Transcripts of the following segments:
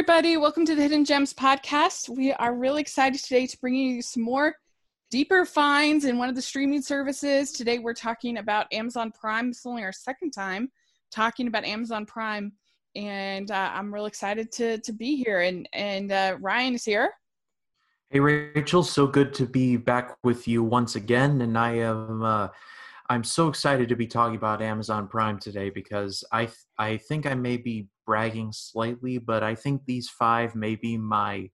everybody. Welcome to the Hidden Gems podcast. We are really excited today to bring you some more deeper finds in one of the streaming services. Today, we're talking about Amazon Prime. It's only our second time talking about Amazon Prime, and uh, I'm really excited to to be here. And and uh, Ryan is here. Hey Rachel, so good to be back with you once again, and I am. Uh, I'm so excited to be talking about Amazon Prime today because I th- I think I may be bragging slightly, but I think these five may be my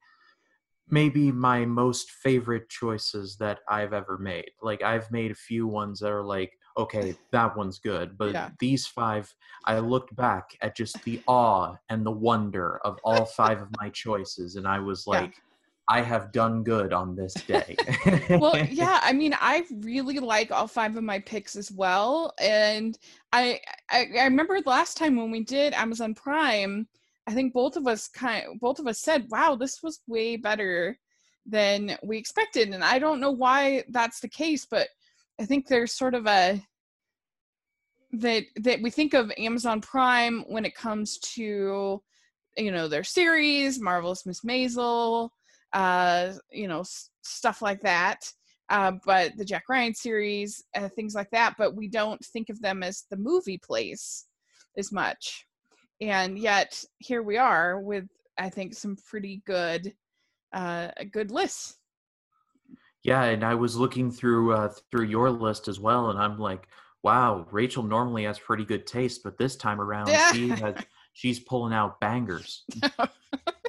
maybe my most favorite choices that I've ever made. Like I've made a few ones that are like, okay, that one's good, but Yeah. these five, I looked back at just the awe and the wonder of all five of my choices, and I was Yeah. I have done good on this day. well yeah i mean i really like all five of my picks as well and I, I i remember last time when we did amazon prime i think both of us kind both of us said wow this was way better than we expected and i don't know why that's the case but i think there's sort of a that that we think of amazon prime when it comes to you know their series marvelous miss maisel uh, you know, s- stuff like that. Uh, but the Jack Ryan series, uh, things like that. But we don't think of them as the movie place as much. And yet here we are with, I think, some pretty good, uh, good lists. Yeah, and I was looking through uh, through your list as well, and I'm like, wow, Rachel normally has pretty good taste, but this time around, Yeah. she has, she's pulling out bangers.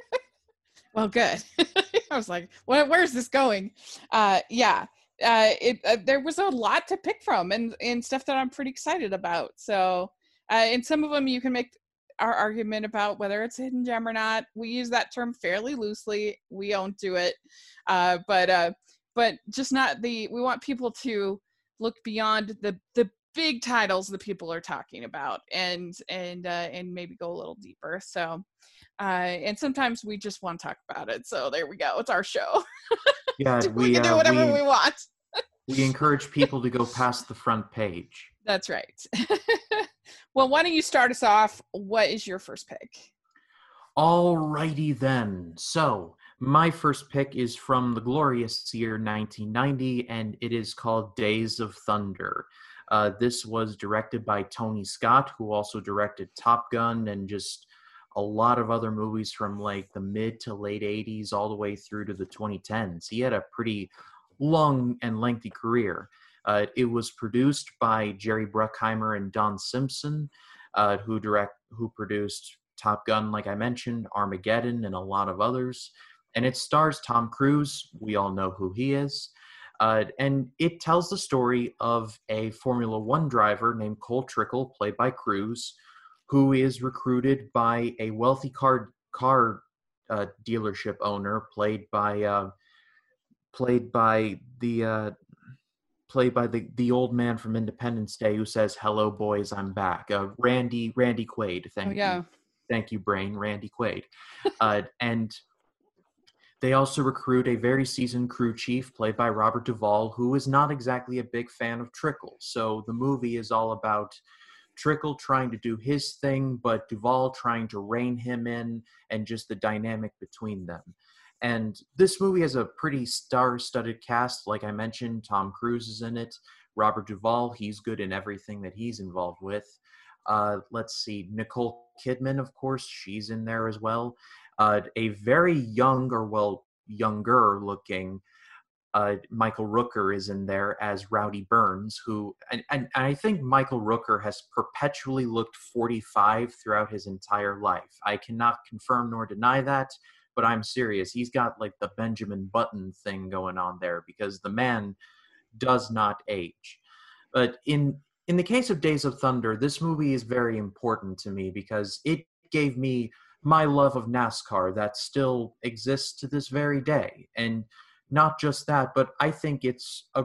well, good. I was like, Where, where's this going? Uh, yeah, uh, it uh, there was a lot to pick from, and and stuff that I'm pretty excited about. So, uh, and some of them you can make our argument about whether it's a hidden gem or not. We use that term fairly loosely. We don't do it, uh, but uh, but just not the. We want people to look beyond the the big titles that people are talking about, and and uh, and maybe go a little deeper. So uh, and sometimes we just want to talk about it. So there we go. It's our show. Yeah, we, we can do uh, whatever we, we want. we encourage people to go past the front page. That's right. well, why don't you start us off? What is your first pick? Alrighty then. So my first pick is from the glorious year 1990, and it is called Days of Thunder. Uh, this was directed by Tony Scott, who also directed Top Gun and just a lot of other movies from like the mid to late 80s all the way through to the 2010s. He had a pretty long and lengthy career. Uh, it was produced by Jerry Bruckheimer and Don Simpson, uh, who direct who produced Top Gun, like I mentioned, Armageddon, and a lot of others. And it stars Tom Cruise. We all know who he is. Uh, and it tells the story of a Formula One driver named Cole Trickle, played by Cruise, who is recruited by a wealthy car car uh, dealership owner, played by uh, played by the uh, played by the the old man from Independence Day, who says, "Hello, boys, I'm back." Uh, Randy Randy Quaid. Thank oh yeah. you thank you brain randy quaid uh, and they also recruit a very seasoned crew chief played by robert duvall who is not exactly a big fan of trickle so the movie is all about trickle trying to do his thing but duvall trying to rein him in and just the dynamic between them. And this movie has a pretty star-studded cast. Like i mentioned tom cruise is in it. Robert duvall he's good in everything that he's involved with. Uh, let's see, Nicole Kidman, of course, she's in there as well. Uh, a very young, or well, younger looking uh, Michael Rooker is in there as Rowdy Burns, who, and, and I think Michael Rooker has perpetually looked 45 throughout his entire life. I cannot confirm nor deny that, but I'm serious. He's got like the Benjamin Button thing going on there because the man does not age. But in in the case of Days of Thunder, this movie is very important to me because it gave me my love of NASCAR that still exists to this very day. And not just that, but I think it's a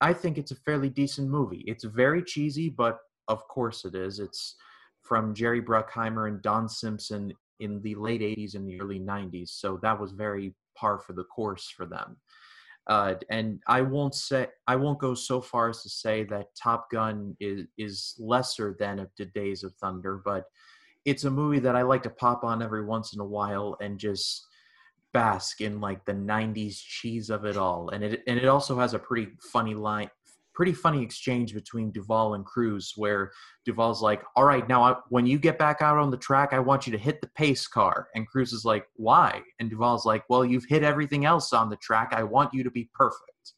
I- think it's a fairly decent movie. It's very cheesy, but of course it is. It's from Jerry Bruckheimer and Don Simpson in the late 80s and the early 90s. So that was very par for the course for them. Uh, and I won't say I won't go so far as to say that Top Gun is is lesser than of the Days of Thunder, but it's a movie that I like to pop on every once in a while and just bask in like the 90s cheese of it all and it and it also has a pretty funny line pretty funny exchange between Duvall and Cruise where Duvall's like, "All right, now I, when you get back out on the track, I want you to hit the pace car." And Cruise is like, "Why?" And Duvall's like, "Well, you've hit everything else on the track. I want you to be perfect."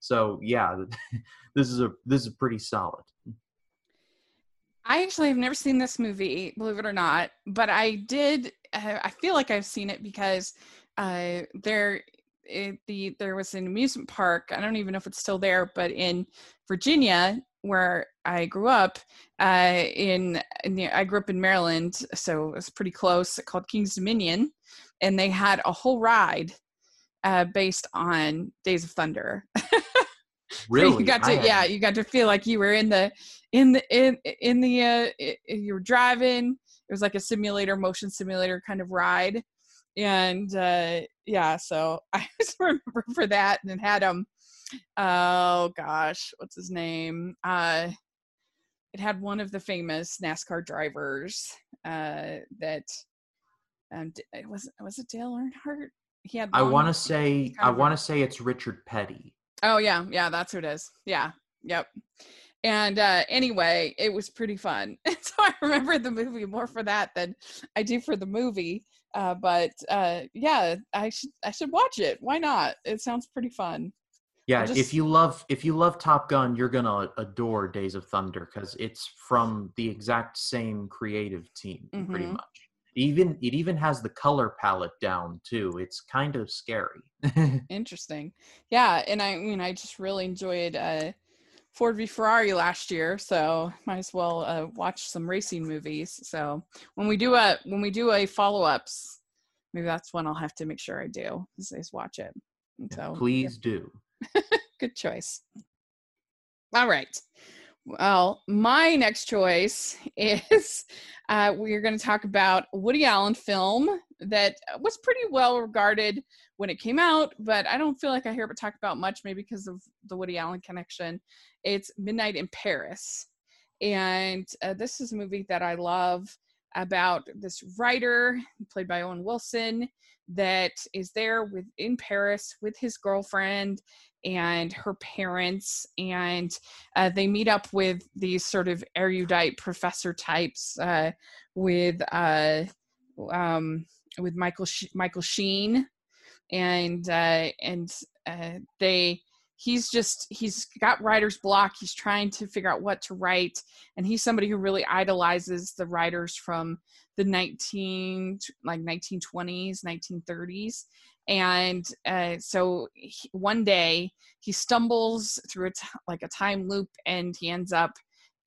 So, yeah, this is a this is pretty solid. I actually have never seen this movie, believe it or not, but I did. I feel like I've seen it because uh, there it, the there was an amusement park. I don't even know if it's still there, but in Virginia, where I grew up, uh, in, in I grew up in Maryland, so it was pretty close. Called King's Dominion, and they had a whole ride uh, based on Days of Thunder. really, so you got to yeah, you got to feel like you were in the in the in in the uh, you were driving. It was like a simulator, motion simulator kind of ride and uh, yeah, so I just remember for that, and had him. Oh gosh, what's his name? Uh, it had one of the famous NASCAR drivers uh, that um, was was it Dale Earnhardt? He had. I want to say I want to say it's Richard Petty. Oh yeah, yeah, that's who it is. Yeah, yep. And uh, anyway, it was pretty fun. so I remember the movie more for that than I do for the movie. Uh, but uh, yeah, I should I should watch it. Why not? It sounds pretty fun. Yeah, just... if you love if you love Top Gun, you're gonna adore Days of Thunder because it's from the exact same creative team, mm-hmm. pretty much. Even it even has the color palette down too. It's kind of scary. Interesting. Yeah, and I, I mean I just really enjoyed uh, Ford v Ferrari last year, so might as well uh, watch some racing movies. So when we do a when we do a follow ups, maybe that's when I'll have to make sure I do is, is watch it. So please yeah. do. Good choice. All right. Well, my next choice is uh, we're going to talk about Woody Allen film that was pretty well regarded when it came out, but I don't feel like I hear it talked about much, maybe because of the Woody Allen connection. It's Midnight in Paris. And uh, this is a movie that I love about this writer played by Owen Wilson that is there with in Paris with his girlfriend and her parents and uh, they meet up with these sort of erudite professor types uh, with uh, um, with Michael Sh- Michael Sheen. And uh, and uh, they he's just he's got writer's block. He's trying to figure out what to write. And he's somebody who really idolizes the writers from the 19 like 1920s 1930s and uh, so he, one day he stumbles through a t- like a time loop and he ends up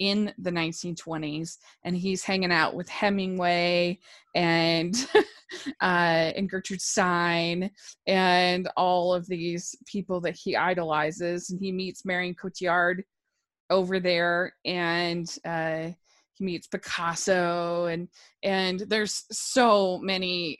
in the 1920s and he's hanging out with hemingway and uh, and gertrude stein and all of these people that he idolizes and he meets marion cotillard over there and uh, he meets Picasso and and there's so many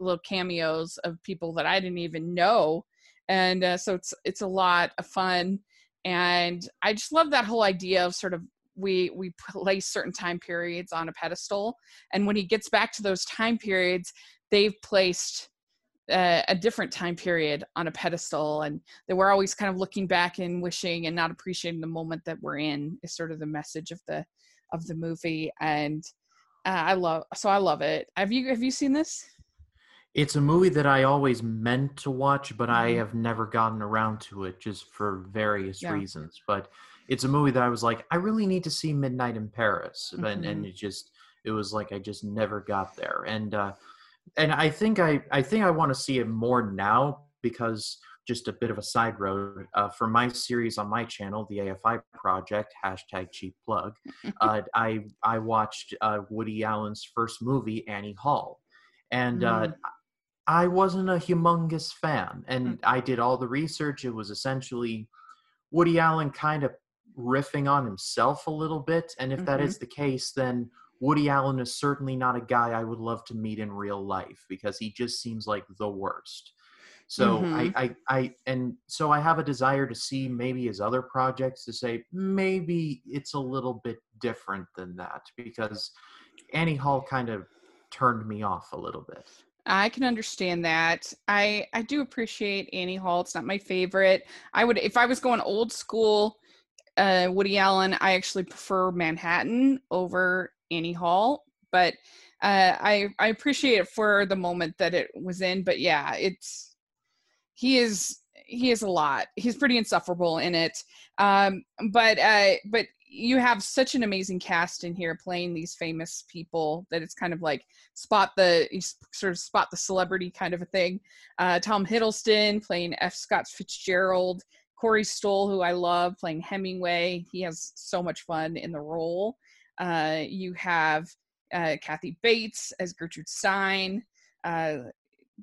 little cameos of people that I didn't even know and uh, so it's it's a lot of fun and I just love that whole idea of sort of we we place certain time periods on a pedestal and when he gets back to those time periods they've placed uh, a different time period on a pedestal and that we're always kind of looking back and wishing and not appreciating the moment that we're in is sort of the message of the of the movie, and uh, I love. So I love it. Have you have you seen this? It's a movie that I always meant to watch, but mm-hmm. I have never gotten around to it just for various yeah. reasons. But it's a movie that I was like, I really need to see Midnight in Paris, mm-hmm. and and it just it was like I just never got there, and uh, and I think I I think I want to see it more now because just a bit of a side road uh, for my series on my channel, the AFI Project hashtag cheap plug. Uh, I I watched uh, Woody Allen's first movie, Annie Hall, and uh, mm. I wasn't a humongous fan. And mm. I did all the research. It was essentially Woody Allen kind of riffing on himself a little bit. And if mm-hmm. that is the case, then Woody Allen is certainly not a guy I would love to meet in real life because he just seems like the worst. So mm-hmm. I, I, I, and so I have a desire to see maybe his other projects to say maybe it's a little bit different than that because Annie Hall kind of turned me off a little bit. I can understand that. I I do appreciate Annie Hall. It's not my favorite. I would if I was going old school uh Woody Allen, I actually prefer Manhattan over Annie Hall, but uh I I appreciate it for the moment that it was in, but yeah, it's he is he is a lot. He's pretty insufferable in it. Um but uh but you have such an amazing cast in here playing these famous people that it's kind of like spot the sort of spot the celebrity kind of a thing. Uh, Tom Hiddleston playing F. Scott Fitzgerald, Corey Stoll, who I love, playing Hemingway. He has so much fun in the role. Uh, you have uh, Kathy Bates as Gertrude Stein. Uh,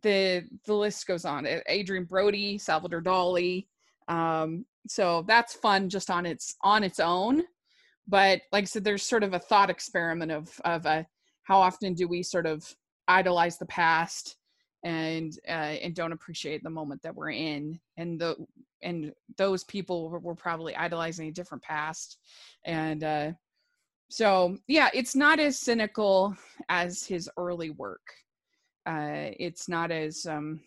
the the list goes on. Adrien Brody, Salvador Dali. Um, so that's fun just on its on its own but like I said, there's sort of a thought experiment of of uh, how often do we sort of idolize the past and uh, and don't appreciate the moment that we're in, and the and those people were, were probably idolizing a different past, and uh, so yeah, it's not as cynical as his early work. Uh, it's not as um,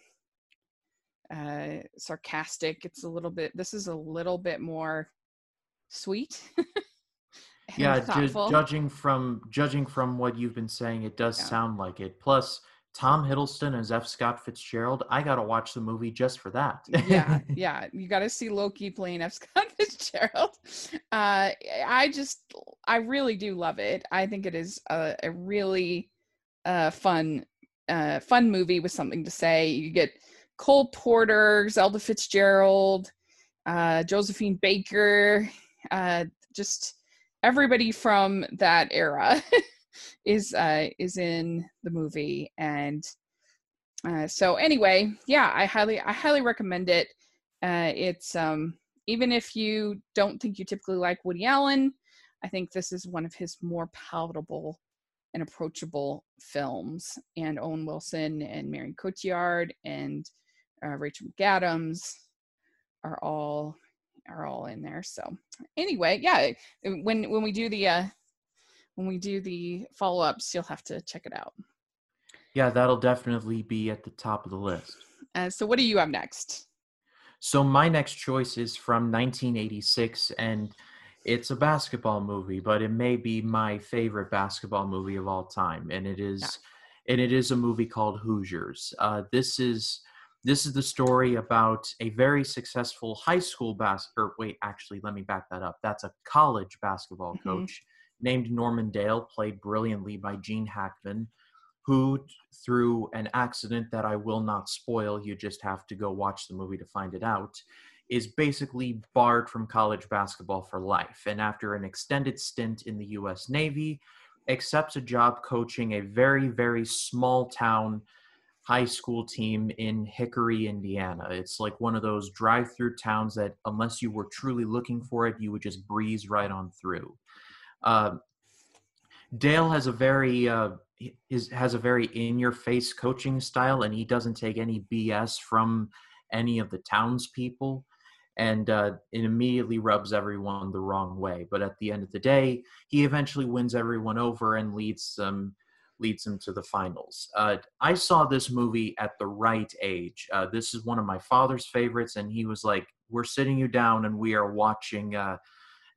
uh, sarcastic. It's a little bit. This is a little bit more sweet. yeah ju- judging from judging from what you've been saying it does yeah. sound like it plus tom hiddleston as f scott fitzgerald i gotta watch the movie just for that. Yeah yeah you gotta see loki playing f scott fitzgerald. Uh i just i really do love it. I think it is a, a really uh fun uh fun movie with something to say. You get cole porter zelda fitzgerald uh josephine baker uh just everybody from that era is uh, is in the movie, and uh, so anyway, yeah, I highly I highly recommend it. Uh, it's um, even if you don't think you typically like Woody Allen, I think this is one of his more palatable and approachable films. And Owen Wilson and Marion Cotillard and uh, Rachel McAdams are all are all in there. So anyway, yeah, when when we do the uh, when we do the follow ups, you'll have to check it out. Yeah, that'll definitely be at the top of the list. Uh, so what do you have next? So my next choice is from 1986, and it's a basketball movie, but it may be my favorite basketball movie of all time, and it is, yeah. and it is a movie called Hoosiers. Uh, this is this is the story about a very successful high school basketball. Wait, actually, let me back that up. That's a college basketball mm-hmm. coach. Named Norman Dale, played brilliantly by Gene Hackman, who, through an accident that I will not spoil, you just have to go watch the movie to find it out, is basically barred from college basketball for life. And after an extended stint in the U.S. Navy, accepts a job coaching a very, very small town high school team in Hickory, Indiana. It's like one of those drive through towns that, unless you were truly looking for it, you would just breeze right on through. Uh, Dale has a very uh, is has a very in your face coaching style, and he doesn't take any BS from any of the townspeople, and uh, it immediately rubs everyone the wrong way. But at the end of the day, he eventually wins everyone over and leads them leads him to the finals. Uh, I saw this movie at the right age. Uh, this is one of my father's favorites, and he was like, "We're sitting you down, and we are watching, uh,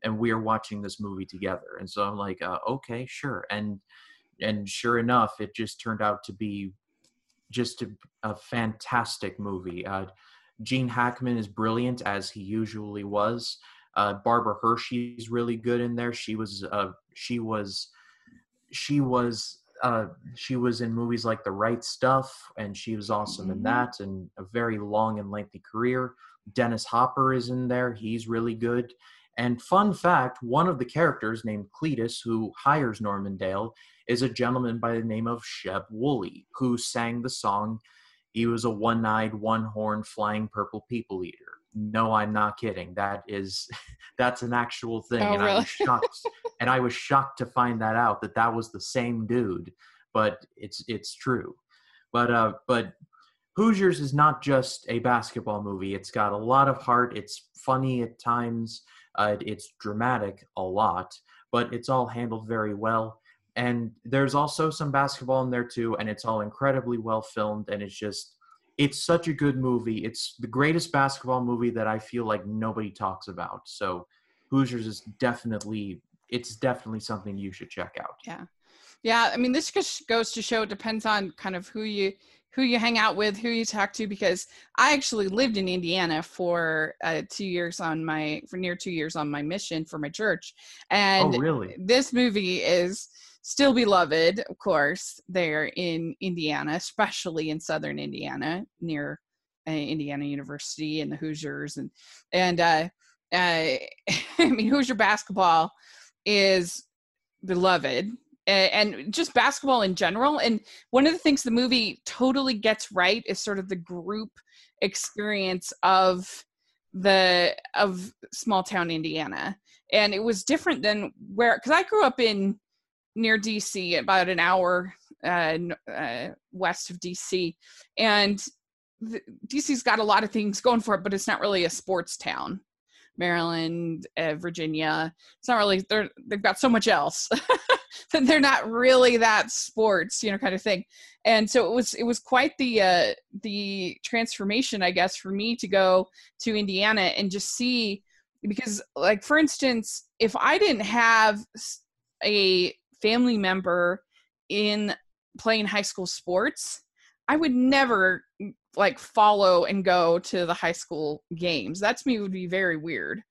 and we are watching this movie together." And so I'm like, uh, "Okay, sure." And and sure enough, it just turned out to be just a, a fantastic movie. Uh, Gene Hackman is brilliant as he usually was. Uh, Barbara Hershey's really good in there. She was uh, she was she was uh, she was in movies like The Right Stuff, and she was awesome mm-hmm. in that, and a very long and lengthy career. Dennis Hopper is in there; he's really good. And fun fact: one of the characters named Cletus, who hires Norman Dale, is a gentleman by the name of Sheb Wooley, who sang the song. He was a one-eyed, one-horned, flying purple people eater. No i'm not kidding. That is that's an actual thing oh, and really? i was shocked and i was shocked to find that out that that was the same dude but it's it's true. But uh but hoosiers is not just a basketball movie. It's got a lot of heart. It's funny at times uh, it's dramatic a lot but it's all handled very well and there's also some basketball in there too, and it's all incredibly well filmed, and it's just it's such a good movie. It's the greatest basketball movie that I feel like nobody talks about. So Hoosiers is definitely it's definitely something you should check out. Yeah. Yeah, I mean this just goes to show it depends on kind of who you who you hang out with, who you talk to because I actually lived in Indiana for uh, 2 years on my for near 2 years on my mission for my church. And oh, really? this movie is still beloved, of course, there in Indiana, especially in southern Indiana near uh, Indiana University and the Hoosiers and and uh, uh, I mean Hoosier basketball is beloved and just basketball in general. And one of the things the movie totally gets right is sort of the group experience of the of small town Indiana. And it was different than where because I grew up in near DC, about an hour uh, uh, west of DC, and DC's got a lot of things going for it, but it's not really a sports town. Maryland, uh, Virginia, it's not really. They're they've got so much else that they're not really that sports, you know, kind of thing. And so it was it was quite the uh, the transformation, I guess, for me to go to Indiana and just see because, like, for instance, if I didn't have a family member in playing high school sports, I would never like follow and go to the high school games. That's me would be very weird.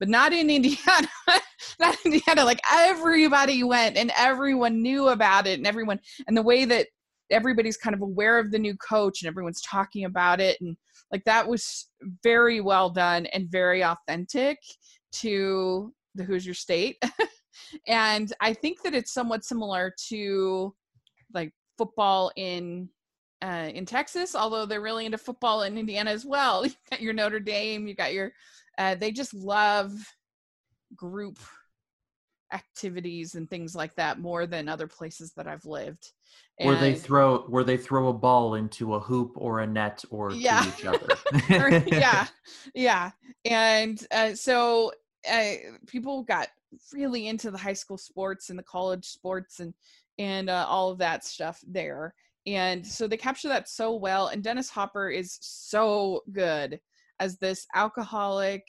But not in Indiana. not in Indiana. Like everybody went and everyone knew about it and everyone and the way that everybody's kind of aware of the new coach and everyone's talking about it and like that was very well done and very authentic to the Hoosier State. and I think that it's somewhat similar to like football in uh, in Texas, although they're really into football in Indiana as well. You got your Notre Dame, you got your, uh, they just love group activities and things like that more than other places that I've lived. And where they throw where they throw a ball into a hoop or a net or yeah. to each other. yeah, yeah, and uh, so uh, people got really into the high school sports and the college sports and and uh, all of that stuff there and so they capture that so well and dennis hopper is so good as this alcoholic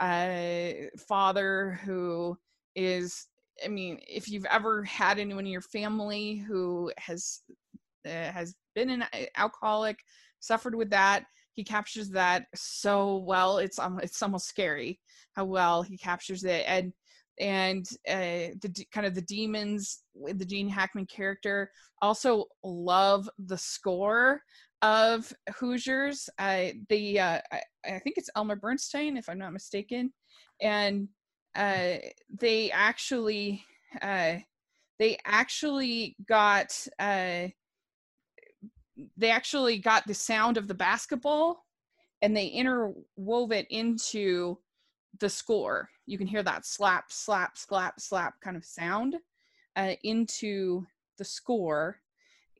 uh, father who is i mean if you've ever had anyone in your family who has uh, has been an alcoholic suffered with that he captures that so well it's um, it's almost scary how well he captures it and and uh, the kind of the demons with the Gene Hackman character. Also love the score of Hoosiers. I the uh, I, I, think it's Elmer Bernstein, if I'm not mistaken, and uh, they actually uh, they actually got uh, they actually got the sound of the basketball and they interwove it into the score. You can hear that slap, slap, slap, slap kind of sound uh, into the score.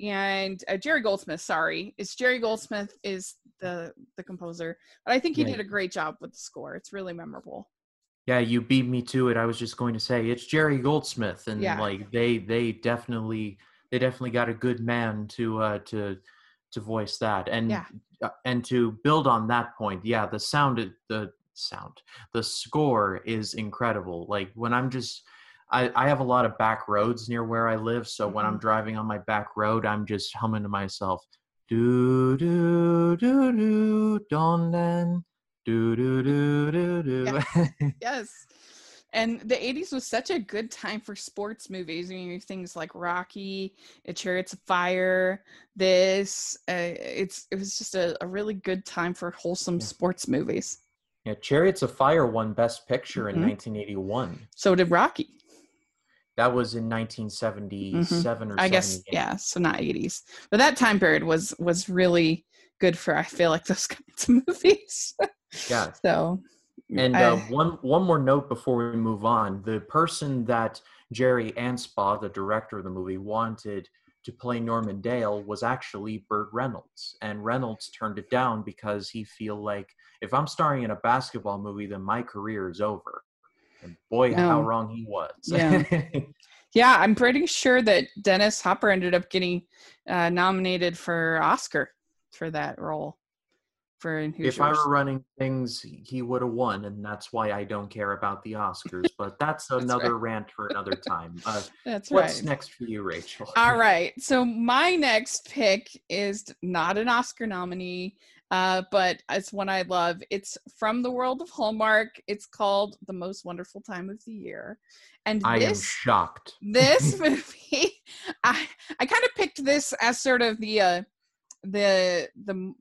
And uh, Jerry Goldsmith, sorry, it's Jerry Goldsmith is the the composer, but I think he did a great job with the score. It's really memorable. Yeah, you beat me to it. I was just going to say it's Jerry Goldsmith, and yeah. like they they definitely they definitely got a good man to uh to to voice that and yeah. Uh, and to build on that point yeah the sound the sound. The score is incredible. Like when I'm just I, I have a lot of back roads near where I live, so when I'm mm-hmm. driving on my back road, I'm just humming to myself. Do do do do don then do do do do do. Yes. And the 80s was such a good time for sports movies. I mean, things like Rocky, Chariots of Fire, this. Uh, it's it was just a, a really good time for wholesome sports movies. Yeah, Chariots of Fire won Best Picture mm-hmm. in 1981. So did Rocky. That was in 1977 mm-hmm. or I guess yeah, so not 80s. But that time period was was really good for I feel like those kinds of movies. yeah. So and uh, one one more note before we move on: the person that Jerry Anspaugh, the director of the movie, wanted to play Norman Dale was actually Burt Reynolds, and Reynolds turned it down because he feel like if I'm starring in a basketball movie, then my career is over. And boy, no. how wrong he was. yeah. Yeah, I'm pretty sure that Dennis Hopper ended up getting uh, nominated for Oscar for that role. For in if I were running things, he would have won, and that's why I don't care about the Oscars. But that's another right. rant for another time. Uh, that's what's right. next for you, Rachel? All right. So my next pick is not an Oscar nominee, uh, but it's one I love. It's from the world of Hallmark. It's called The Most Wonderful Time of the Year. And I this, am shocked. This movie, I I kind of picked this as sort of the uh, the the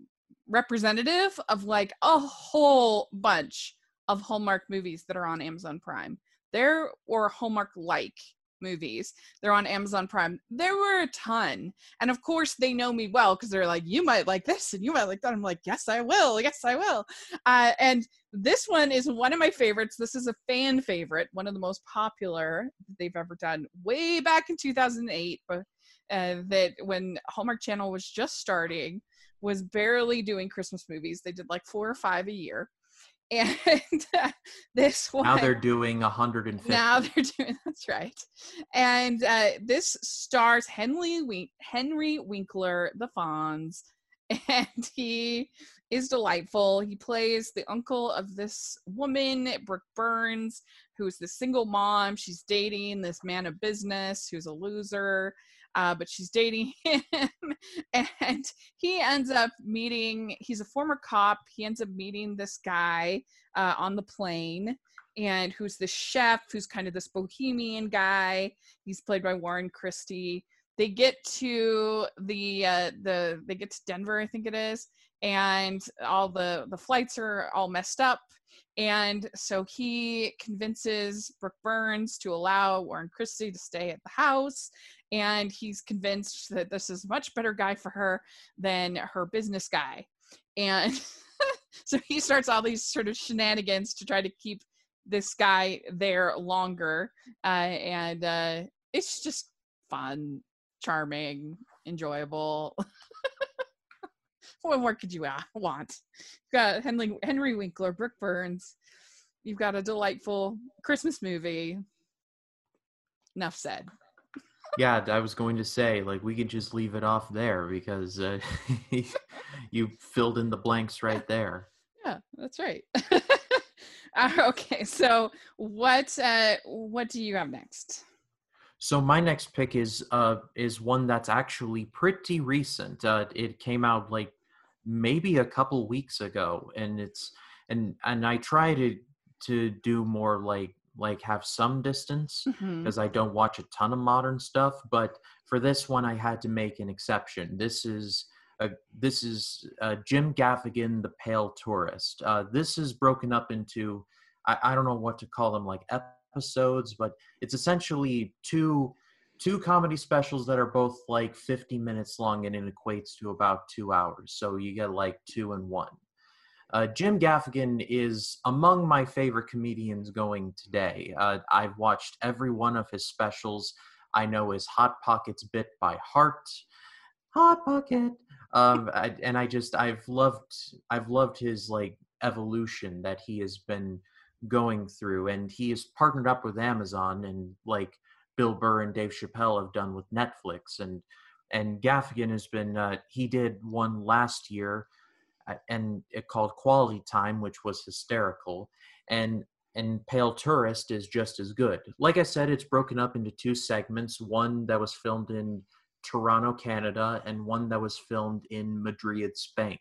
representative of like a whole bunch of Hallmark movies that are on Amazon Prime. There or Hallmark like movies. They're on Amazon Prime. There were a ton. And of course, they know me well because they're like, you might like this and you might like that. I'm like, yes, I will. Yes, I will. Uh, and this one is one of my favorites. This is a fan favorite, one of the most popular they've ever done way back in 2008. But uh, that when Hallmark Channel was just starting, was barely doing Christmas movies. They did like four or five a year and uh, this one now they're doing 150 now they're doing that's right. And uh, this stars henry Wink, henry winkler the fonz and he is delightful. He plays the uncle of this woman brooke burns who's the single mom. She's dating this man of business who's a loser uh, but she's dating him. And he ends up meeting he's a former cop. He ends up meeting this guy uh, on the plane and who's the chef who's kind of this bohemian guy. He's played by warren christie. They get to the uh, the they get to denver i think it is and all the the flights are all messed up and so he convinces Brooke Burns to allow Warren Christie to stay at the house. And he's convinced that this is a much better guy for her than her business guy. And so he starts all these sort of shenanigans to try to keep this guy there longer. Uh, and uh, it's just fun, charming, enjoyable. what more could you want? You've got Henry, Henry Winkler, Brooke Burns. You've got a delightful Christmas movie. Enough said. yeah, I was going to say, like, we could just leave it off there because uh, you filled in the blanks right there. Yeah, that's right. uh, okay, so what uh, what do you have next? So my next pick is uh is one that's actually pretty recent. Uh, it came out like maybe a couple weeks ago and it's and and i try to to do more like like have some distance because mm-hmm. i don't watch a ton of modern stuff but for this one i had to make an exception this is a, this is uh, jim gaffigan the pale tourist uh, this is broken up into I, I don't know what to call them like episodes but it's essentially two two comedy specials that are both like 50 minutes long and it equates to about two hours. So you get like two and one. Uh, Jim Gaffigan is among my favorite comedians going today. Uh, I've watched every one of his specials. I know his Hot Pockets bit by heart. Hot Pocket. Um, I, and I just I've loved I've loved his like evolution that he has been going through, and he has partnered up with Amazon and like Bill Burr and Dave Chappelle have done with Netflix, and and Gaffigan has been uh, he did one last year, uh, and it called Quality Time, which was hysterical, and and Pale Tourist is just as good. Like I said, it's broken up into two segments: one that was filmed in Toronto, Canada, and one that was filmed in Madrid, Spain.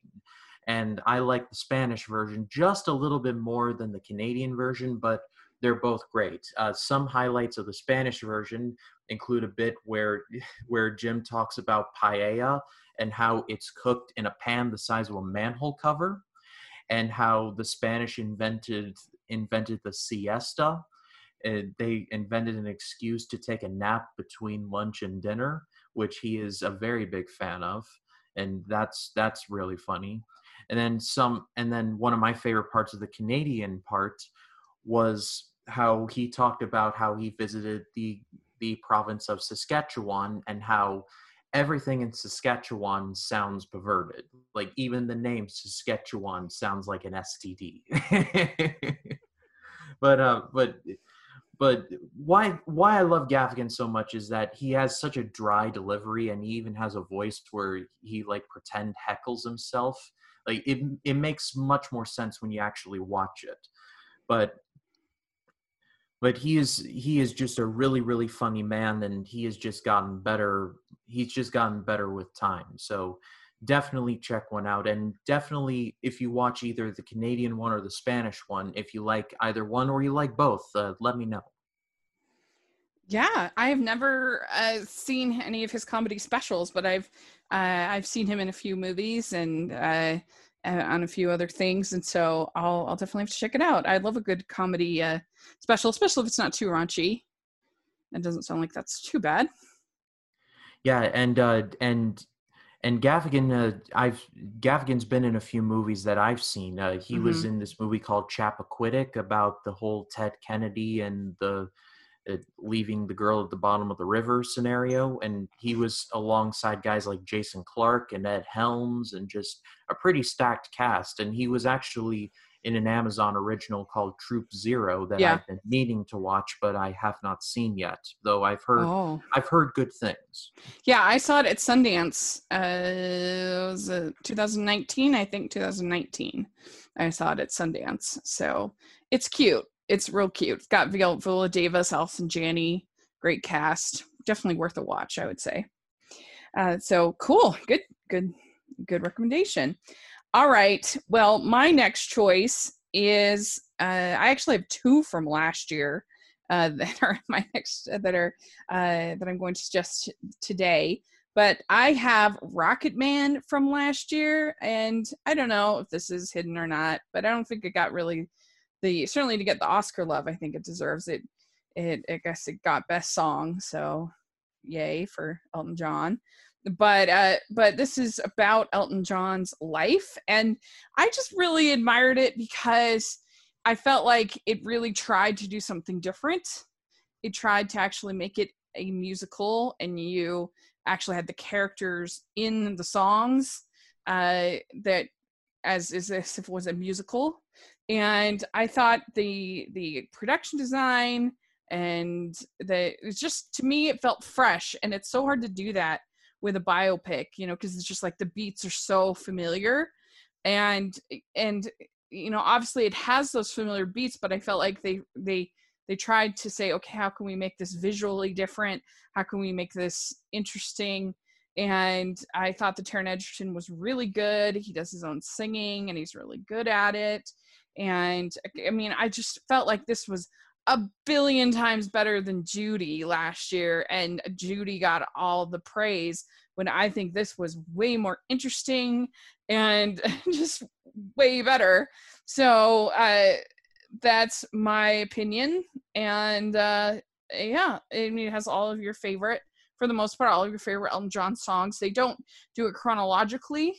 And I like the Spanish version just a little bit more than the Canadian version, but they're both great. Uh, some highlights of the Spanish version include a bit where where Jim talks about paella and how it's cooked in a pan the size of a manhole cover, and how the Spanish invented invented the siesta. Uh, they invented an excuse to take a nap between lunch and dinner, which he is a very big fan of, and that's that's really funny. And then some, and then one of my favorite parts of the Canadian part was how he talked about how he visited the the province of Saskatchewan and how everything in Saskatchewan sounds perverted. Like even the name Saskatchewan sounds like an STD. but uh, but but why why I love Gaffigan so much is that he has such a dry delivery, and he even has a voice where he like pretend heckles himself. Like it it makes much more sense when you actually watch it. But but he is he is just a really really funny man and he has just gotten better he's just gotten better with time. So definitely check one out and definitely if you watch either the canadian one or the spanish one if you like either one or you like both uh, let me know. Yeah i have never uh, seen any of his comedy specials but i've uh, i've seen him in a few movies and uh, on a few other things and so i'll i'll definitely have to check it out i love a good comedy uh, special especially if it's not too raunchy it doesn't sound like that's too bad yeah and uh and and Gaffigan, uh, I've Gaffigan's been in a few movies that I've seen. Uh, he mm-hmm. was in this movie called Chappaquiddick about the whole Ted Kennedy and the leaving the girl at the bottom of the river scenario, and he was alongside guys like Jason Clarke and Ed Helms, and just a pretty stacked cast. And he was actually in an Amazon original called Troop Zero that yeah. I've been meaning to watch, but I have not seen yet. Though I've heard oh. I've heard good things. Yeah, I saw it at Sundance. Uh, it was uh, 2019, I think 2019. I saw it at Sundance, so it's cute. It's real cute. It's got Viola Davis, Allison Janney, great cast. Definitely worth a watch, I would say. Uh, so cool, good, good, good recommendation. All right. Well, my next choice is uh, I actually have two from last year uh, that are my next uh, that are uh, that I'm going to suggest today. But I have Rocketman from last year, and I don't know if this is hidden or not, but I don't think it got really the certainly to get the Oscar love. I think it deserves it. It I guess it got best song, so yay for Elton John but uh but this is about Elton John's life and I just really admired it because I felt like it really tried to do something different. It tried to actually make it a musical and you actually had the characters in the songs uh that as, as if it was a musical and I thought the the production design and the it's just to me it felt fresh. And it's so hard to do that with a biopic you know because it's just like the beats are so familiar. And and you know obviously it has those familiar beats but i felt like they they they tried to say okay how can we make this visually different? How can we make this interesting? And i thought the taron egerton was really good. He does his own singing and he's really good at it and i mean i just felt like this was a billion times better than Judy last year, and Judy got all the praise when I think this was way more interesting and just way better. So uh, that's my opinion, and uh, yeah, it has all of your favorite, for the most part, all of your favorite Elton John songs. They don't do it chronologically.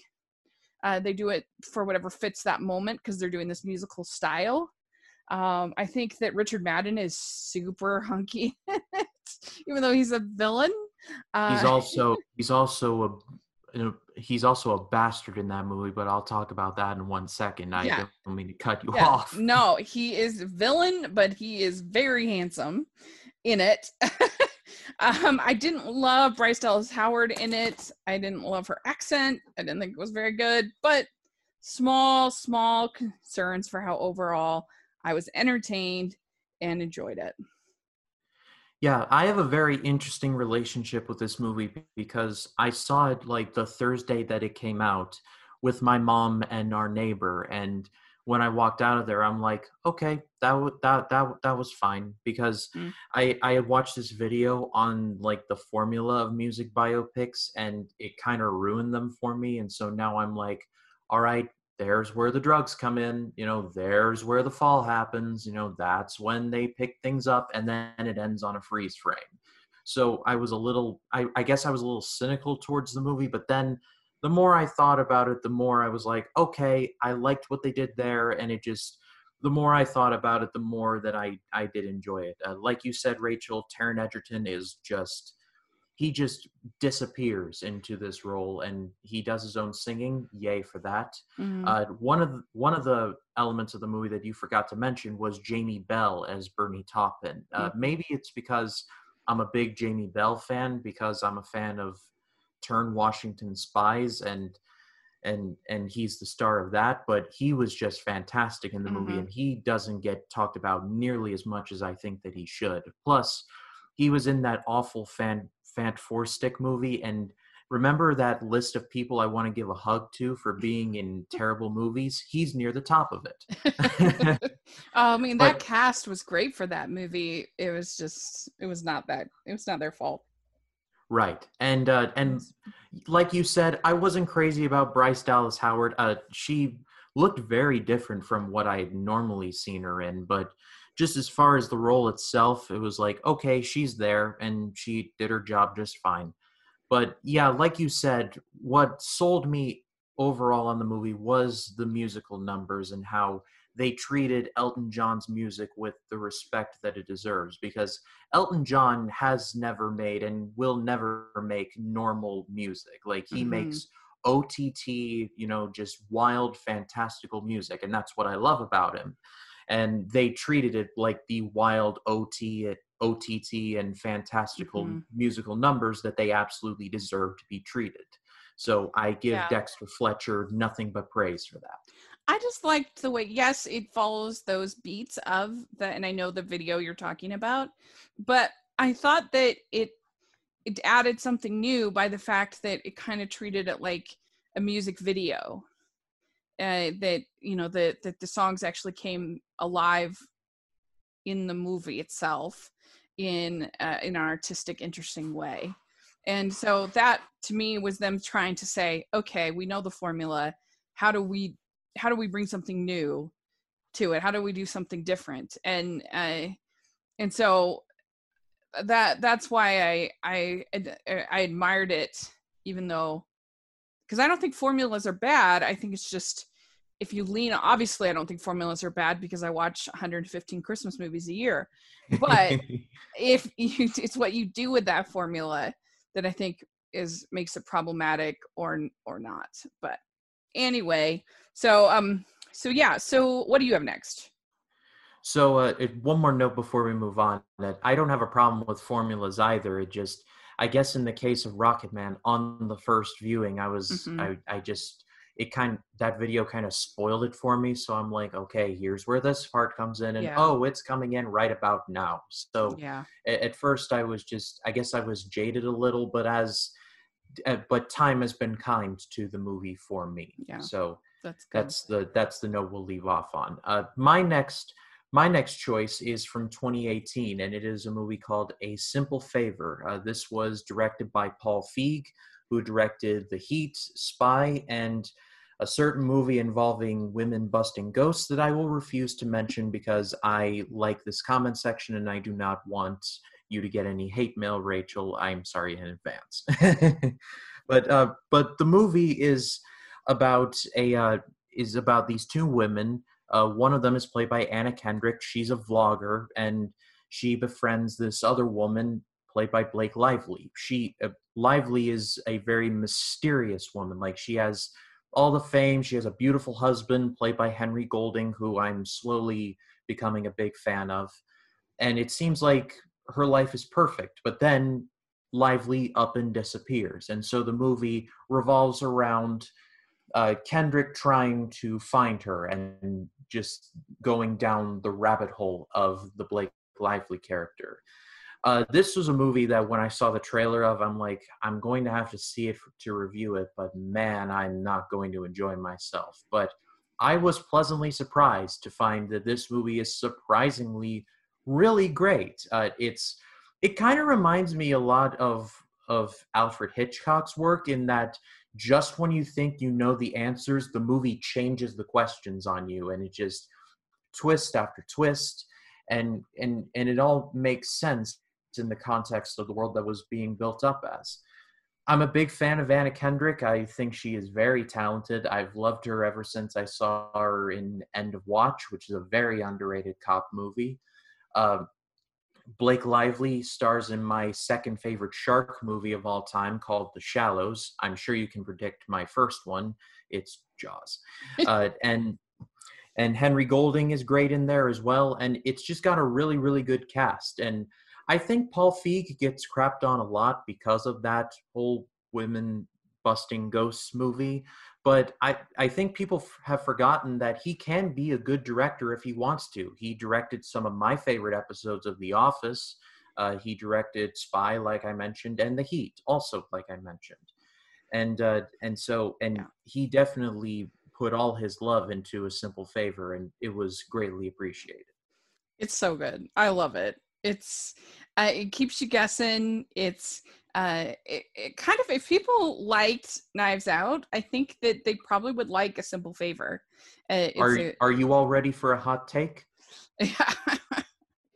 Uh, they do it for whatever fits that moment because they're doing this musical style. Um, I think that Richard Madden is super hunky, even though he's a villain. Uh, he's also he's also a he's also a bastard in that movie, but I'll talk about that in one second. I yeah. don't mean to cut you yeah. off. No, he is villain, but he is very handsome in it. um, I didn't love Bryce Dallas Howard in it. I didn't love her accent. I didn't think it was very good, but small, small concerns for how overall I was entertained and enjoyed it. Yeah, I have a very interesting relationship with this movie because I saw it like the Thursday that it came out with my mom and our neighbor and when I walked out of there I'm like, okay, that w- that that that was fine because mm. I I had watched this video on like the formula of music biopics and it kind of ruined them for me and so now I'm like, all right, there's where the drugs come in you know there's where the fall happens you know that's when they pick things up and then it ends on a freeze frame so i was a little I, I, guess i was a little cynical towards the movie but then the more i thought about it the more i was like okay i liked what they did there and it just the more i thought about it the more that i i did enjoy it uh, like you said rachel taron egerton is just he just disappears into this role and he does his own singing yay for that Mhm. uh, one of the, one of the elements of the movie that you forgot to mention was jamie bell as bernie taupin uh, Mhm. maybe it's because i'm a big jamie bell fan because i'm a fan of turn washington spies and and and he's the star of that but he was just fantastic in the movie Mhm. and he doesn't get talked about nearly as much as i think that he should plus he was in that awful fan fant four stick movie and remember that list of people i want to give a hug to for being in terrible movies he's near the top of it oh, I mean, that But- cast was great for that movie. It was just, it was not that, it was not their fault. Right and uh and like you said i wasn't crazy about bryce dallas howard uh she looked very different from what i had normally seen her in but just as far as the role itself it was like okay she's there and she did her job just fine. But yeah like you said what sold me overall on the movie was the musical numbers and how they treated elton john's music with the respect that it deserves because elton john has never made and will never make normal music like he Mhm. makes ott you know just wild fantastical music and that's what i love about him and they treated it like the wild ot ott and fantastical Mhm. musical numbers that they absolutely deserve to be treated so i give Yeah. dexter fletcher nothing but praise for that I just liked the way, yes, it follows those beats of the, and I know the video you're talking about, but I thought that it, it added something new by the fact that it kind of treated it like a music video. Uh, that you know that that the songs actually came alive in the movie itself in uh, in an artistic interesting way and so that to me was them trying to say okay we know the formula how do we how do we bring something new to it? How do we do something different? And uh, and so that that's why i i i admired it even though because i don't think formulas are bad. I think it's just if you lean obviously i don't think formulas are bad because i watch 115 christmas movies a year. But- if you it's what you do with that formula that i think is makes it problematic or or not. But anyway so um so yeah so what do you have next So, uh, it, one more note before we move on that I don't have a problem with formulas either. It just, I guess, in the case of Rocketman, on the first viewing, I was, Mhm. I, I just, it kind, that video kind of spoiled it for me. So I'm like, okay, here's where this part comes in, and Yeah. oh, it's coming in right about now. So yeah a- at first, I was just, I guess, I was jaded a little, but as, uh, but time has been kind to the movie for me. Yeah. So that's that's the that's the note we'll leave off on. Uh, my next my next choice is from 2018, and it is a movie called A Simple Favor. Uh, this was directed by Paul Feig, who directed The Heat, Spy, and a certain movie involving women busting ghosts that I will refuse to mention because I like this comment section and I do not want you to get any hate mail, Rachel. I'm sorry in advance. but uh, but the movie is about a uh, is about these two women. Uh, one of them is played by Anna Kendrick. She's a vlogger, and she befriends this other woman played by Blake Lively. She uh, Lively is a very mysterious woman. Like she has all the fame. She has a beautiful husband played by Henry Golding, who I'm slowly becoming a big fan of. And it seems like her life is perfect, but then Lively up and disappears. And so the movie revolves around uh, Kendrick trying to find her and just going down the rabbit hole of the Blake Lively character. Uh, this was a movie that when I saw the trailer of, I'm like, I'm going to have to see it to review it, but man, I'm not going to enjoy myself. But I was pleasantly surprised to find that this movie is surprisingly really great. Uh, it's it kind of reminds me a lot of of Alfred Hitchcock's work in that just when you think you know the answers, the movie changes the questions on you, and it just twist after twist, and and and it all makes sense in the context of the world that was being built up as. I'm a big fan of Anna Kendrick. I think she is very talented. I've loved her ever since I saw her in End of Watch, which is a very underrated cop movie. Uh, Blake Lively stars in my second favorite shark movie of all time called The Shallows. I'm sure you can predict my first one. It's Jaws. uh, and and Henry Golding is great in there as well. And it's just got a really, really good cast. And I think Paul Feig gets crapped on a lot because of that whole women busting ghosts movie. But I, I think people f- have forgotten that he can be a good director if he wants to. He directed some of my favorite episodes of The Office. Uh, he directed Spy, like I mentioned, and The Heat, also like I mentioned. And uh, and so and Yeah. he definitely put all his love into a simple favor, and it was greatly appreciated. It's so good. I love it. It's uh, it keeps you guessing. It's uh it, it kind of if people liked Knives Out, I think that they probably would like a simple favor. Uh, Are a, are you all ready for a hot take? yeah.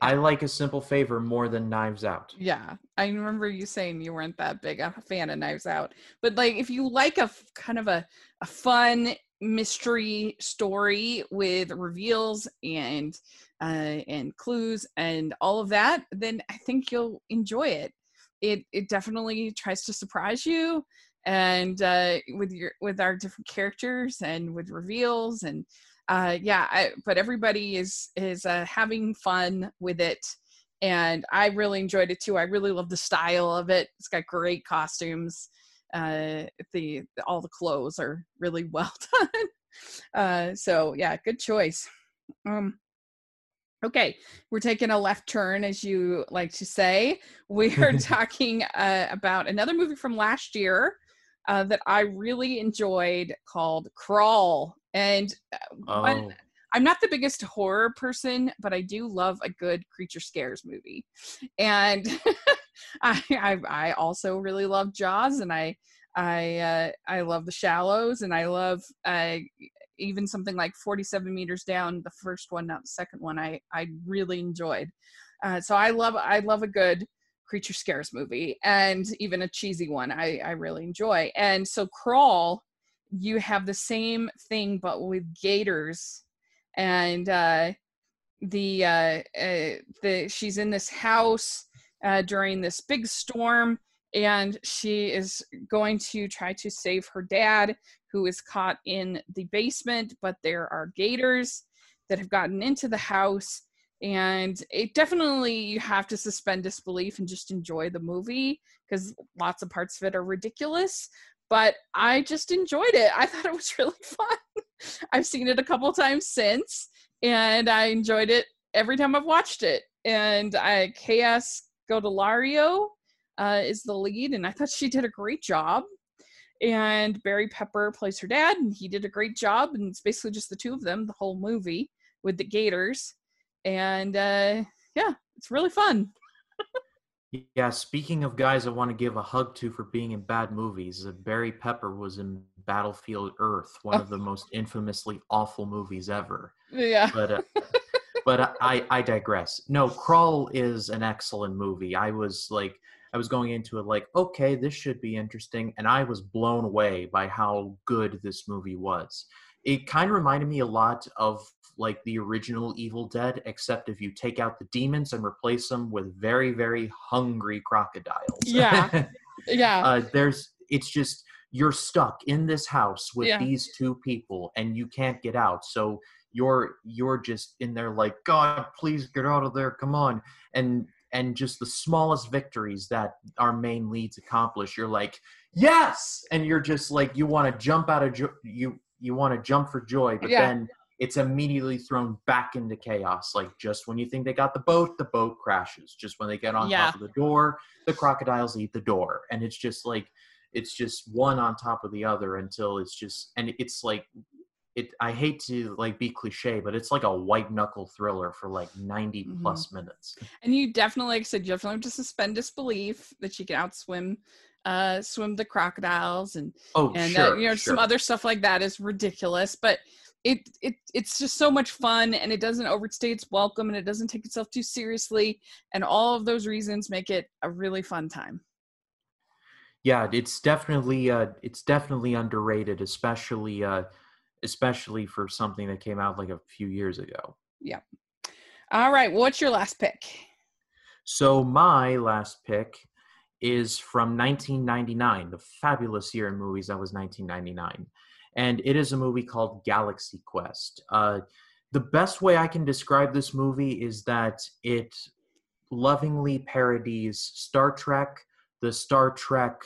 I like a simple favor more than Knives Out. yeah. I remember you saying you weren't that big a fan of Knives Out, but like if you like a kind of a a fun mystery story with reveals and uh, and clues and all of that, then I think you'll enjoy it. It it definitely tries to surprise you, and uh, with your with our different characters and with reveals and uh, yeah. I, but everybody is is uh, having fun with it, and I really enjoyed it too. I really love the style of it. It's got great costumes. Uh, the all the clothes are really well done. Uh, so yeah, good choice. Um, okay, we're taking a left turn, as you like to say. We are talking uh, about another movie from last year uh, that I really enjoyed called Crawl. And uh, one- Oh, I'm not the biggest horror person, but I do love a good creature scares movie. And I, I I also really love Jaws, and I I uh, I love The Shallows, and I love uh, even something like 47 meters down. The first one, not the second one. I I really enjoyed. Uh, so I love I love a good creature scares movie, and even a cheesy one. I I really enjoy. And so Crawl, you have the same thing but with gators and uh, the uh, uh, the she's in this house uh, during this big storm, and she is going to try to save her dad, who is caught in the basement. But there are gators that have gotten into the house, and it definitely you have to suspend disbelief and just enjoy the movie because lots of parts of it are ridiculous. But I just enjoyed it. I thought it was really fun. I've seen it a couple times since, and I enjoyed it every time I've watched it. And I Kaya Scodelario uh, is the lead, and I thought she did a great job. And Barry Pepper plays her dad, and he did a great job. And it's basically just the two of them, the whole movie with the Gators. And uh, yeah, it's really fun. yeah. Speaking of guys I want to give a hug to for being in bad movies, Barry Pepper was in Battlefield Earth, one of the most infamously awful movies ever. Yeah. But uh, but I I digress. No, Crawl is an excellent movie. I was like I was going into it like, okay, this should be interesting, and I was blown away by how good this movie was. It kind of reminded me a lot of like the original Evil Dead, except if you take out the demons and replace them with very, very hungry crocodiles. Yeah. Yeah. uh, there's it's just you're stuck in this house with Yeah. these two people and you can't get out so you're you're just in there like god please get out of there come on and and just the smallest victories that our main leads accomplish you're like yes and you're just like you want to jump out of jo- you you want to jump for joy but Yeah. then it's immediately thrown back into chaos like just when you think they got the boat the boat crashes just when they get on Yeah. top of the door the crocodiles eat the door and it's just like it's just one on top of the other until it's just and it's like it i hate to like be cliche but it's like a white knuckle thriller for like 90 Mhm. plus minutes and you definitely like I said you definitely have to suspend disbelief that she can outswim uh swim the crocodiles and oh and sure uh, you know sure. some other stuff like that is ridiculous but it it it's just so much fun and it doesn't overstay its welcome and it doesn't take itself too seriously and all of those reasons make it a really fun time yeah it's definitely uh it's definitely underrated especially uh especially for something that came out like a few years ago Yeah. all right what's your last pick So my last pick is from 1999, the fabulous year in movies that was 1999. And it is a movie called Galaxy Quest. Uh, the best way I can describe this movie is that it lovingly parodies Star Trek, the Star Trek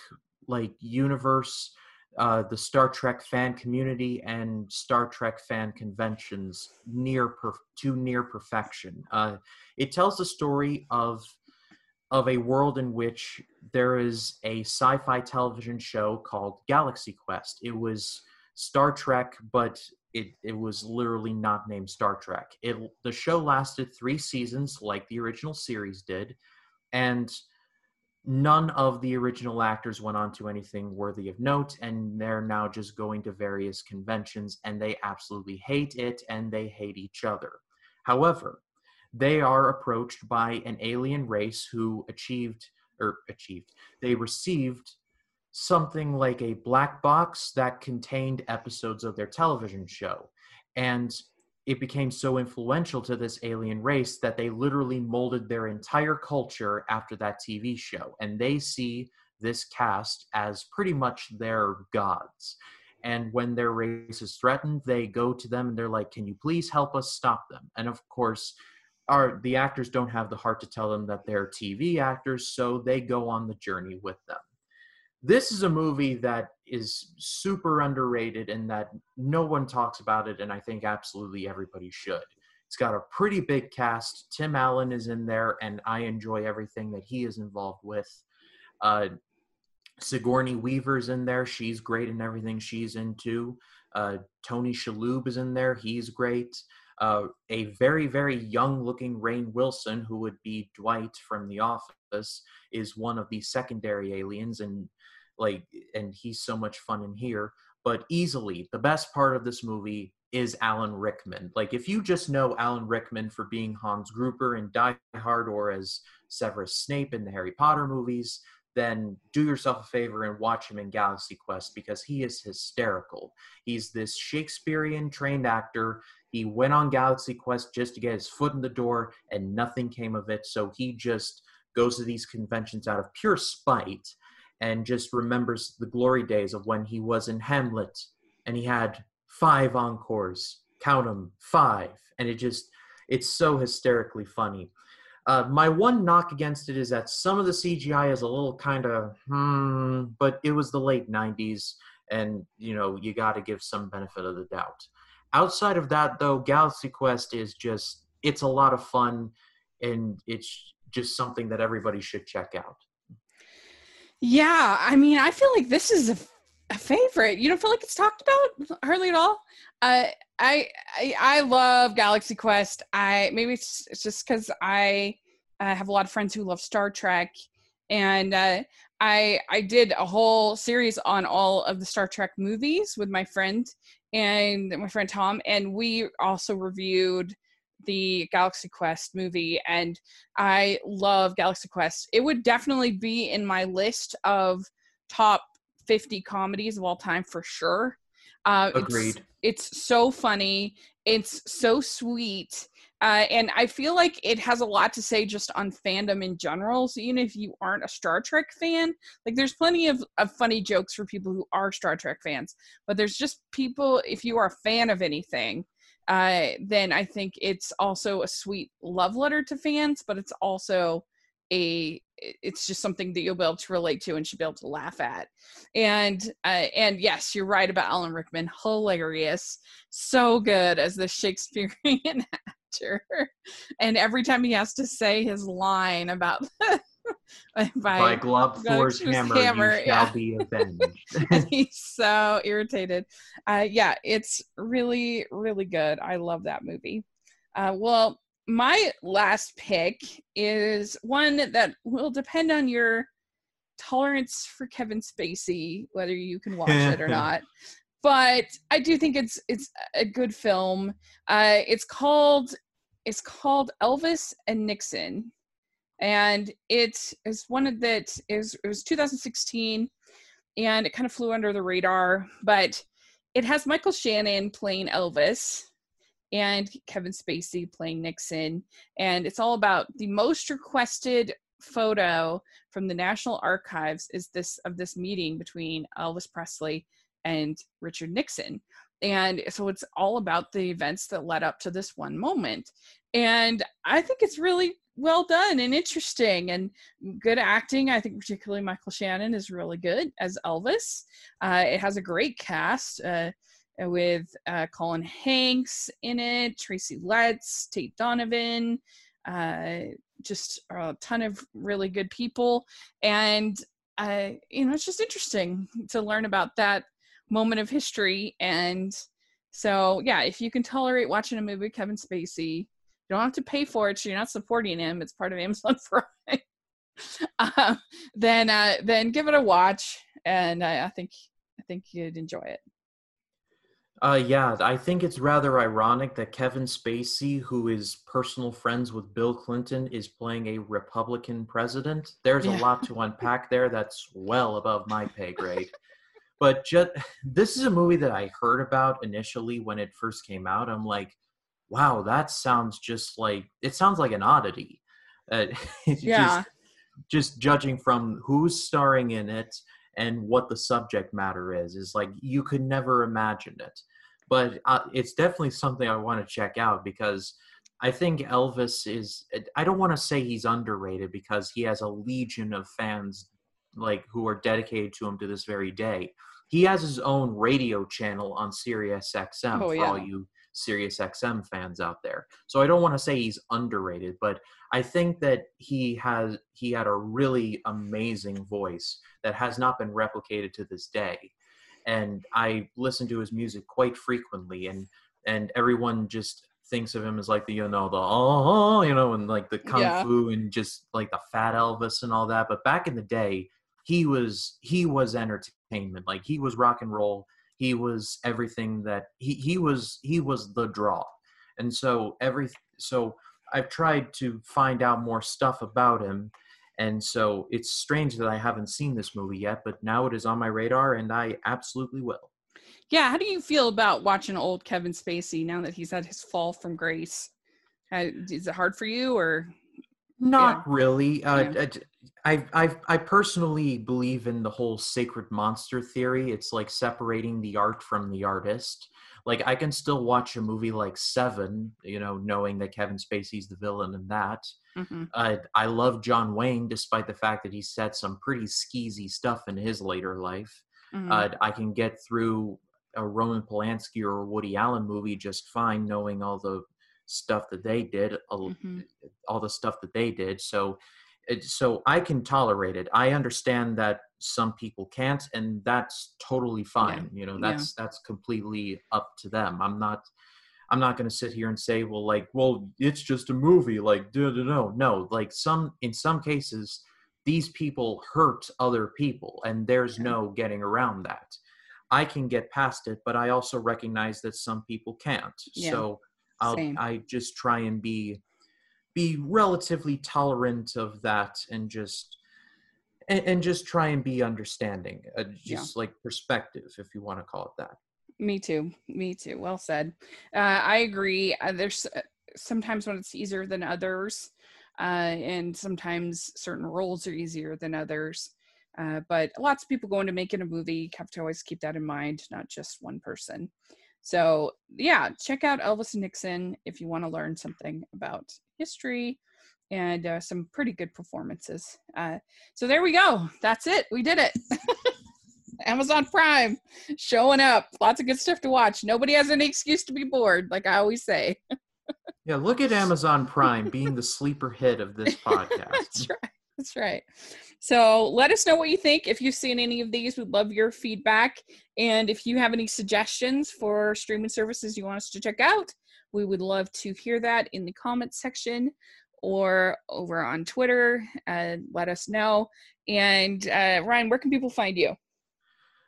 like universe, uh, the Star Trek fan community, and Star Trek fan conventions near to near perfection. Uh, it tells the story of of a world in which there is a sci-fi television show called Galaxy Quest. It was Star Trek, but it, it was literally not named Star Trek. It the show lasted three seasons, like the original series did, and none of the original actors went on to anything worthy of note, and they're now just going to various conventions, and they absolutely hate it, and they hate each other. However, they are approached by an alien race who achieved or achieved they received something like a black box that contained episodes of their television show and it became so influential to this alien race that they literally molded their entire culture after that TV show. And they see this cast as pretty much their gods. And when their race is threatened they go to them and they're like can you please help us stop them? And of course our, the actors don't have the heart to tell them that they're TV actors, so they go on the journey with them. This is a movie that is super underrated and that no one talks about it, and I think absolutely everybody should. It's got a pretty big cast. Tim Allen is in there, and I enjoy everything that he is involved with. Uh, Sigourney Weaver's in there. She's great in everything she's into. Uh, Tony Shalhoub is in there. He's great uh, a very, very young looking Rainn Wilson, who would be Dwight from The Office, is one of the secondary aliens, and like, and he's so much fun in here. But easily, the best part of this movie is Alan Rickman. Like, if you just know Alan Rickman for being Hans Gruber in Die Hard or as Severus Snape in the Harry Potter movies, then do yourself a favor and watch him in Galaxy Quest because he is hysterical. He's this Shakespearean trained actor. He went on Galaxy Quest just to get his foot in the door, and nothing came of it. So he just goes to these conventions out of pure spite and just remembers the glory days of when he was in Hamlet and he had five encores. Count them, five. And it just, it's so hysterically funny. Uh, my one knock against it is that some of the CGI is a little kind of, hmm, but it was the late 90s, and you know, you got to give some benefit of the doubt. Outside of that, though, Galaxy Quest is just, it's a lot of fun, and it's just something that everybody should check out. Yeah, I mean, I feel like this is a, a favorite. You don't feel like it's talked about hardly at all. Uh, I, I I love Galaxy Quest. I maybe it's, it's just because I uh, have a lot of friends who love Star Trek, and uh, I I did a whole series on all of the Star Trek movies with my friend and my friend Tom, and we also reviewed the Galaxy Quest movie, and I love Galaxy Quest. It would definitely be in my list of top 50 comedies of all time for sure. Uh, Agreed. It's, it's so funny. It's so sweet. Uh, and I feel like it has a lot to say just on fandom in general. So even if you aren't a Star Trek fan, like there's plenty of, of funny jokes for people who are Star Trek fans. But there's just people, if you are a fan of anything, uh, then I think it's also a sweet love letter to fans, but it's also a it's just something that you'll be able to relate to and should be able to laugh at. And uh, and yes you're right about alan rickman hilarious so good as the shakespearean actor. And every time he has to say his line about by, by Grabthar's hammer, hammer, you yeah. shall be avenged. he's so irritated. Uh, yeah, it's really, really good. I love that movie. Uh, well, my last pick is one that will depend on your tolerance for Kevin Spacey, whether you can watch it or not. But I do think it's it's a good film. Uh, it's called it's called Elvis and Nixon, and it is one of that is it was 2016, and it kind of flew under the radar, but it has Michael Shannon playing Elvis and Kevin Spacey playing Nixon. And it's all about the most requested photo from the National Archives is this of this meeting between Elvis Presley and Richard Nixon. And so it's all about the events that led up to this one moment. And I think it's really well done and interesting and good acting. I think particularly Michael Shannon is really good as Elvis. Uh, it has a great cast uh, with uh, Colin Hanks in it, Tracy Letts, Tate Donovan, uh, just a ton of really good people. And, uh, you know, it's just interesting to learn about that moment of history. And so, yeah, if you can tolerate watching a movie with Kevin Spacey, you don't have to pay for it. So you're not supporting him. It's part of Amazon Prime. uh, then, uh, then give it a watch, and I, I think I think you'd enjoy it. Uh, yeah, I think it's rather ironic that Kevin Spacey, who is personal friends with Bill Clinton, is playing a Republican president. There's yeah. a lot to unpack there that's well above my pay grade. but just this is a movie that I heard about initially when it first came out. I'm like, wow, that sounds just like it sounds like an oddity. Uh, yeah. Just, just judging from who's starring in it and what the subject matter is, is like you could never imagine it but uh, it's definitely something I want to check out because I think Elvis is. I don't want to say he's underrated because he has a legion of fans like who are dedicated to him to this very day. He has his own radio channel on Sirius XM oh, for yeah. all you Sirius XM fans out there. So I don't want to say he's underrated, but I think that he has he had a really amazing voice that has not been replicated to this day and I listen to his music quite frequently, and and everyone just thinks of him as like the you know the oh you know and like the kung yeah. fu and just like the fat Elvis and all that. But back in the day, he was he was entertainment. Like he was rock and roll. He was everything that he he was he was the draw. And so every so I've tried to find out more stuff about him and so it's strange that I haven't seen this movie yet, but now it is on my radar and I absolutely will. Yeah, how do you feel about watching old Kevin Spacey now that he's had his fall from grace? Uh, is it hard for you or not yeah. really? Uh, yeah. I, I I personally believe in the whole sacred monster theory. It's like separating the art from the artist like I can still watch a movie like Seven, you know, knowing that Kevin Spacey's the villain in that. Mm-hmm. Uh, I love John Wayne, despite the fact that he said some pretty skeezy stuff in his later life. Mm-hmm. Uh, I can get through a Roman Polanski or a Woody Allen movie just fine, knowing all the stuff that they did, all, mm-hmm. all the stuff that they did. So it, so I can tolerate it. I understand that some people can't, and that's totally fine. Yeah. You know, that's yeah. that's completely up to them. I'm not I'm not going to sit here and say, well, like, well, it's just a movie. Like, no, no, no, no. Like some in some cases, these people hurt other people, and there's yeah. no getting around that. I can get past it, but I also recognize that some people can't. So I'll Same. I just try and be be relatively tolerant of that and just and, and just try and be understanding uh, just yeah. like perspective if you want to call it that. Me too. Me too. Well said. Uh, i agree. Uh, there's uh, sometimes when it's easier than others uh, and sometimes certain roles are easier than others uh, but lots of people going to make it a movie. You have to always keep that in mind not just one person so, yeah, check out Elvis Nixon if you want to learn something about history and uh, some pretty good performances. Uh, so, there we go. That's it. We did it. Amazon Prime showing up. Lots of good stuff to watch. Nobody has any excuse to be bored, like I always say. yeah, look at Amazon Prime being the sleeper hit of this podcast. That's right. That's right. So let us know what you think. If you've seen any of these, we'd love your feedback. And if you have any suggestions for streaming services you want us to check out, we would love to hear that in the comments section or over on Twitter. Uh, let us know. And uh, Ryan, where can people find you?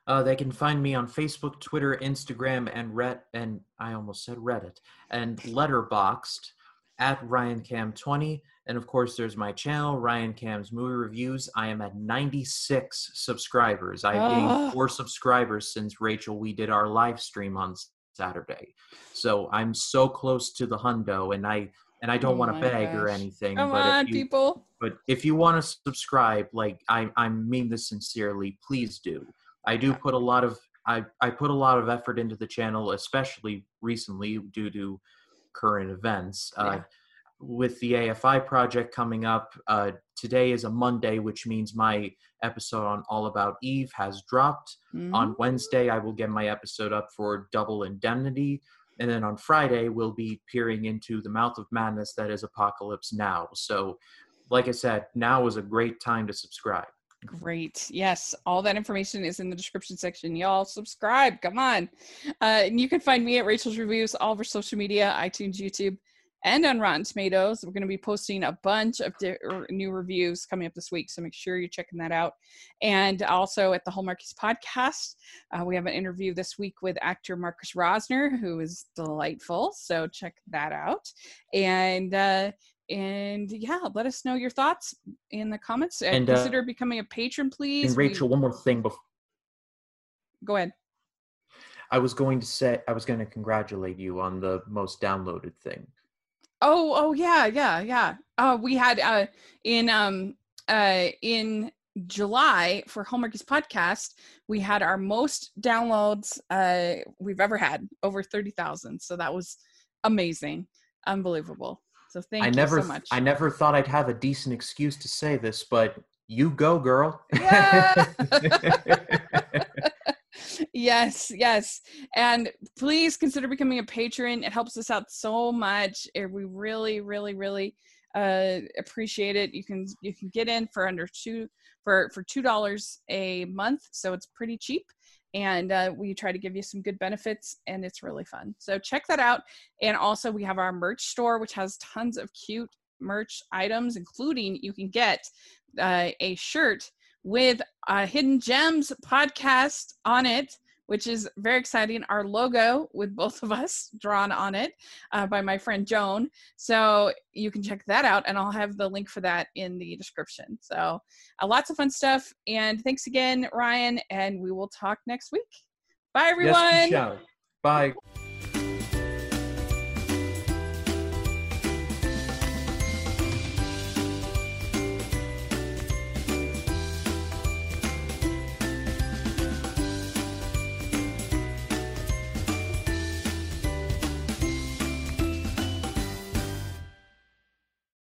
Uh, they can find me on Facebook, Twitter, Instagram, and Red and I almost said Reddit and Letterboxd at RyanCam20. And of course, there's my channel, Ryan Cam's Movie Reviews. I am at 96 subscribers. I've gained ah. four subscribers since Rachel, we did our live stream on Saturday. So I'm so close to the hundo, and I and I don't Oh want to beg or anything. Come but if on, you, people. but if you want to subscribe, like I I mean this sincerely, please do. I do put a lot of I I put a lot of effort into the channel, especially recently due to current events. Uh, Yeah. With the AFI project coming up, uh, today is a Monday, which means my episode on All About Eve has dropped. Mhm. On Wednesday, I will get my episode up for Double Indemnity. And then on Friday, we'll be peering into the mouth of madness that is Apocalypse Now. So, like I said, now is a great time to subscribe. Great. Yes, all that information is in the description section. Y'all subscribe. Come on. Uh, and you can find me at Rachel's Reviews, all of our social media, iTunes, YouTube, and on Rotten Tomatoes. We're going to be posting a bunch of di- er, new reviews coming up this week, so make sure you're checking that out. And also at the Hallmarkies podcast, uh, we have an interview this week with actor Marcus Rosner, who is delightful. So check that out. And uh, and yeah, let us know your thoughts in the comments. And, uh, consider becoming a patron, please. And We- Rachel, one more thing before go ahead. I was going to say, I was going to congratulate you on the most downloaded thing. Oh, oh yeah, yeah, yeah. Uh, we had uh in um uh in July for Hallmarkies podcast, we had our most downloads uh we've ever had, over thirty thousand. So that was amazing, unbelievable. So thank I you never, so much. I never thought I'd have a decent excuse to say this, but you go, girl. Yeah. yes, yes. And please consider becoming a patron. It helps us out so much. we really, really, really uh, appreciate it. You can you can get in for under two for for two dollars a month, so it's pretty cheap. And uh, we try to give you some good benefits, and it's really fun. So check that out. And also, we have our merch store, which has tons of cute merch items, including you can get uh, a shirt with a Hidden Gems podcast on it, which is very exciting. Our logo with both of us drawn on it uh, by my friend Joan. So you can check that out, and I'll have the link for that in the description. So uh, lots of fun stuff. And thanks again, Ryan, and we will talk next week. Bye, everyone. Yes. Bye.